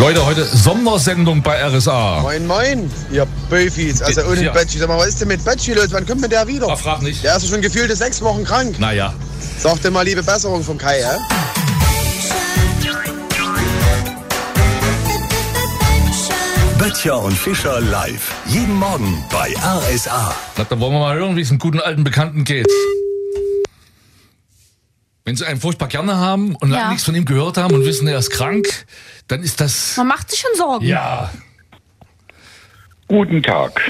Leute, heute Sondersendung bei RSA. Moin, moin, ihr Böfis. Also ohne Ja. Bötschi. Sag mal, was ist denn mit Bötschi los? Wann kommt denn der wieder? Ah, frag nicht. Der ist ja schon gefühlte sechs Wochen krank. Naja. Sag dir mal liebe Besserung vom Kai, ja? Böttcher und Fischer live. Jeden Morgen bei RSA. Na, dann wollen wir mal hören, wie es einem guten alten Bekannten geht. Wenn Sie einen furchtbar gerne haben und lange Ja. nichts von ihm gehört haben und wissen, er ist krank, dann ist das. Man macht sich schon Sorgen. Ja. Guten Tag.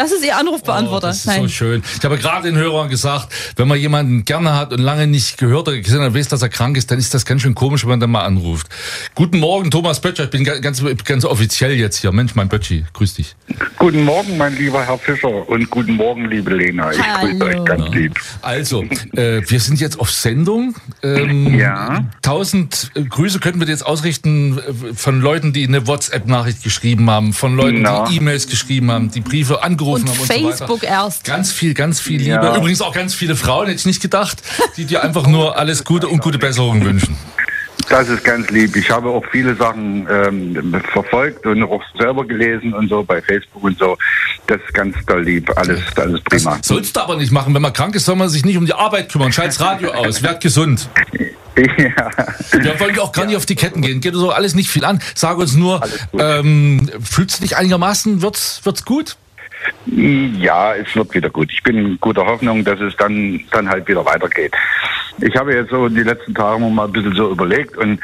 Das ist Ihr Oh, Anrufbeantworter. das ist so schön. Ich habe gerade den Hörern gesagt, wenn man jemanden gerne hat und lange nicht gehört oder gesehen hat, weiß, dass er krank ist, dann ist das ganz schön komisch, wenn man dann mal anruft. Guten Morgen, Thomas Böttcher. Ich bin ga- ganz, ganz offiziell jetzt hier. Mensch, mein Bötschi, grüß dich. Guten Morgen, mein lieber Herr Fischer und guten Morgen, liebe Lena. Ich grüße Hallo. euch ganz lieb. Also, äh, wir sind jetzt auf Sendung. Ähm, Ja. Tausend äh, Grüße könnten wir jetzt ausrichten äh, von Leuten, die eine WhatsApp-Nachricht geschrieben haben, von Leuten, Na. die E-Mails geschrieben haben, die Briefe angerufen Und haben und so Facebook weiter. erst. Ganz viel, ganz viel Liebe. Ja. Übrigens auch ganz viele Frauen, hätte ich nicht gedacht, die dir einfach nur alles Gute und gute Besserung wünschen. Das ist ganz lieb. Ich habe auch viele Sachen ähm, verfolgt und auch selber gelesen und so bei Facebook und so. Das ist ganz toll lieb. Alles, alles Das prima. sollst du aber nicht machen. Wenn man krank ist, soll man sich nicht um die Arbeit kümmern. Schalt's Radio aus, werd gesund. Ja. Wir wollen auch gar nicht auf die Ketten gehen. Geht auch alles nicht viel an. Sag uns nur, ähm, fühlst du dich einigermaßen? Wird's, wird's gut? Ja, es wird wieder gut. Ich bin in guter Hoffnung, dass es dann, dann halt wieder weitergeht. Ich habe jetzt so die letzten Tage mal ein bisschen so überlegt und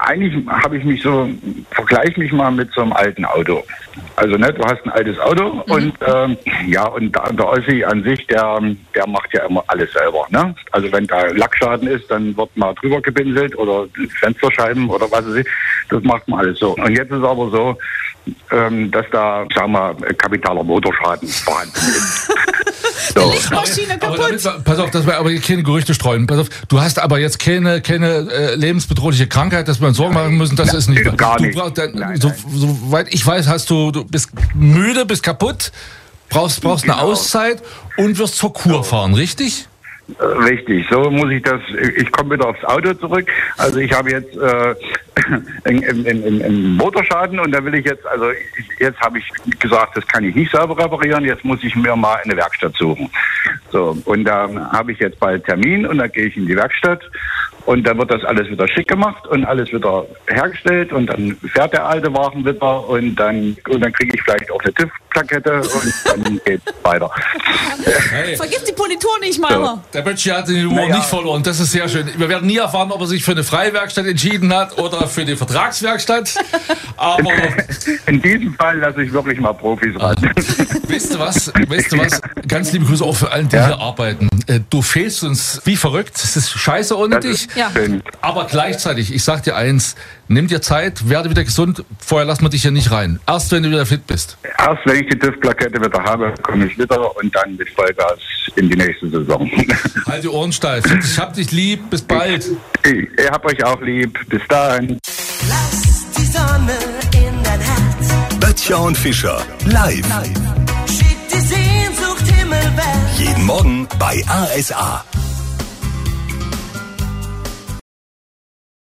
eigentlich habe ich mich so, vergleiche mich mal mit so einem alten Auto. Also ne, du hast ein altes Auto und ähm, ja, und da- der Ossi an sich, der, der macht ja immer alles selber. Ne? Also wenn da Lackschaden ist, dann wird mal drüber gebinselt oder Fensterscheiben oder was weiß ich. Das macht man alles so. Und jetzt ist aber so, ähm, dass da, sagen wir, kapitaler Motorschaden vorhanden ist. So. Lichtmaschine Aber kaputt. damit, wir- pass auf, dass wir aber hier keine Gerüchte streuen. Pass auf, du hast aber jetzt keine, keine äh, lebensbedrohliche Krankheit, dass wir uns Sorgen machen müssen. Das ist nicht Nein, gar du nicht. Brauchst, Nein, so, nein. Soweit ich weiß, hast du, du bist müde, bist kaputt, brauchst, brauchst eine Genau. Auszeit und wirst zur Kur fahren, richtig? Äh, Richtig, so muss ich das. Ich komme wieder aufs Auto zurück. Also ich habe jetzt äh, einen, einen, einen, Motorschaden und da will ich jetzt, also jetzt habe ich gesagt, das kann ich nicht selber reparieren. Jetzt muss ich mir mal eine Werkstatt suchen. So und da habe ich jetzt bald Termin und dann gehe ich in die Werkstatt und dann wird das alles wieder schick gemacht und alles wieder hergestellt und dann fährt der alte Wagen wieder und dann und dann kriege ich vielleicht auch eine TÜV-Plakette und dann geht weiter. Hey. Vergiss die Politur nicht, Meiler. Der Böttchi hat den Humor Naja. nicht verloren. Das ist sehr schön. Wir werden nie erfahren, ob er sich für eine freie Werkstatt entschieden hat oder für die Vertragswerkstatt. Aber In diesem Fall lasse ich wirklich mal Profis ran. Weißt du was? Weißt du was? Ganz liebe Grüße auch für allen, die Ja. hier arbeiten. Äh, Du fehlst uns wie verrückt. Es ist scheiße ohne Das dich. Ja. Aber gleichzeitig, ich sag dir eins, nimm dir Zeit, werde wieder gesund. Vorher lassen wir dich hier nicht rein. Erst wenn du wieder fit bist. Erst wenn ich die TÜV-Plakette wieder habe, komme ich wieder und dann mit Vollgas in die nächste Saison. Halt die Ohren steif. Ich hab dich lieb. Bis bald. Ich, ich hab euch auch lieb. Bis dahin. Lass die Sonne in dein Herz. Böttcher und Fischer live. Schick die Sehnsucht himmelwärts. Jeden Morgen bei RSA.